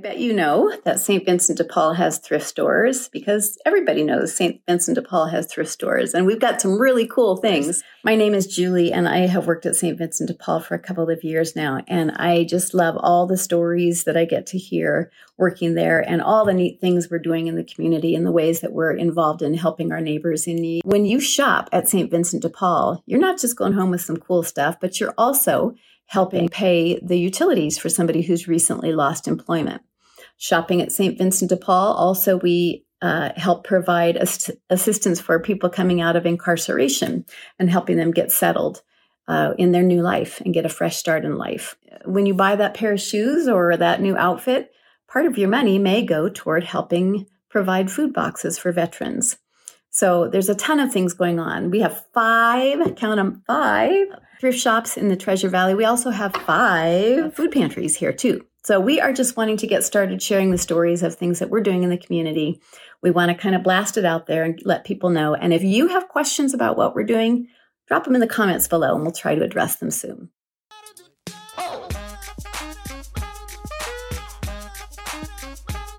bet you know that St. Vincent de Paul has thrift stores because everybody knows St. Vincent de Paul has thrift stores and we've got some really cool things. My name is Julie and I have worked at St. Vincent de Paul for a couple of years now and I just love all the stories that I get to hear working there and all the neat things we're doing in the community and the ways that we're involved in helping our neighbors in need. When you shop at St. Vincent de Paul, you're not just going home with some cool stuff, but you're also helping pay the utilities for somebody who's recently lost employment. Shopping at St. Vincent de Paul, also, we uh, help provide ass- assistance for people coming out of incarceration and helping them get settled uh, in their new life and get a fresh start in life. When you buy that pair of shoes or that new outfit, part of your money may go toward helping provide food boxes for veterans. So there's a ton of things going on. We have five, count them, five thrift shops in the Treasure Valley. We also have five food pantries here too. So we are just wanting to get started sharing the stories of things that we're doing in the community. We want to kind of blast it out there and let people know. And if you have questions about what we're doing, drop them in the comments below and we'll try to address them soon. Oh.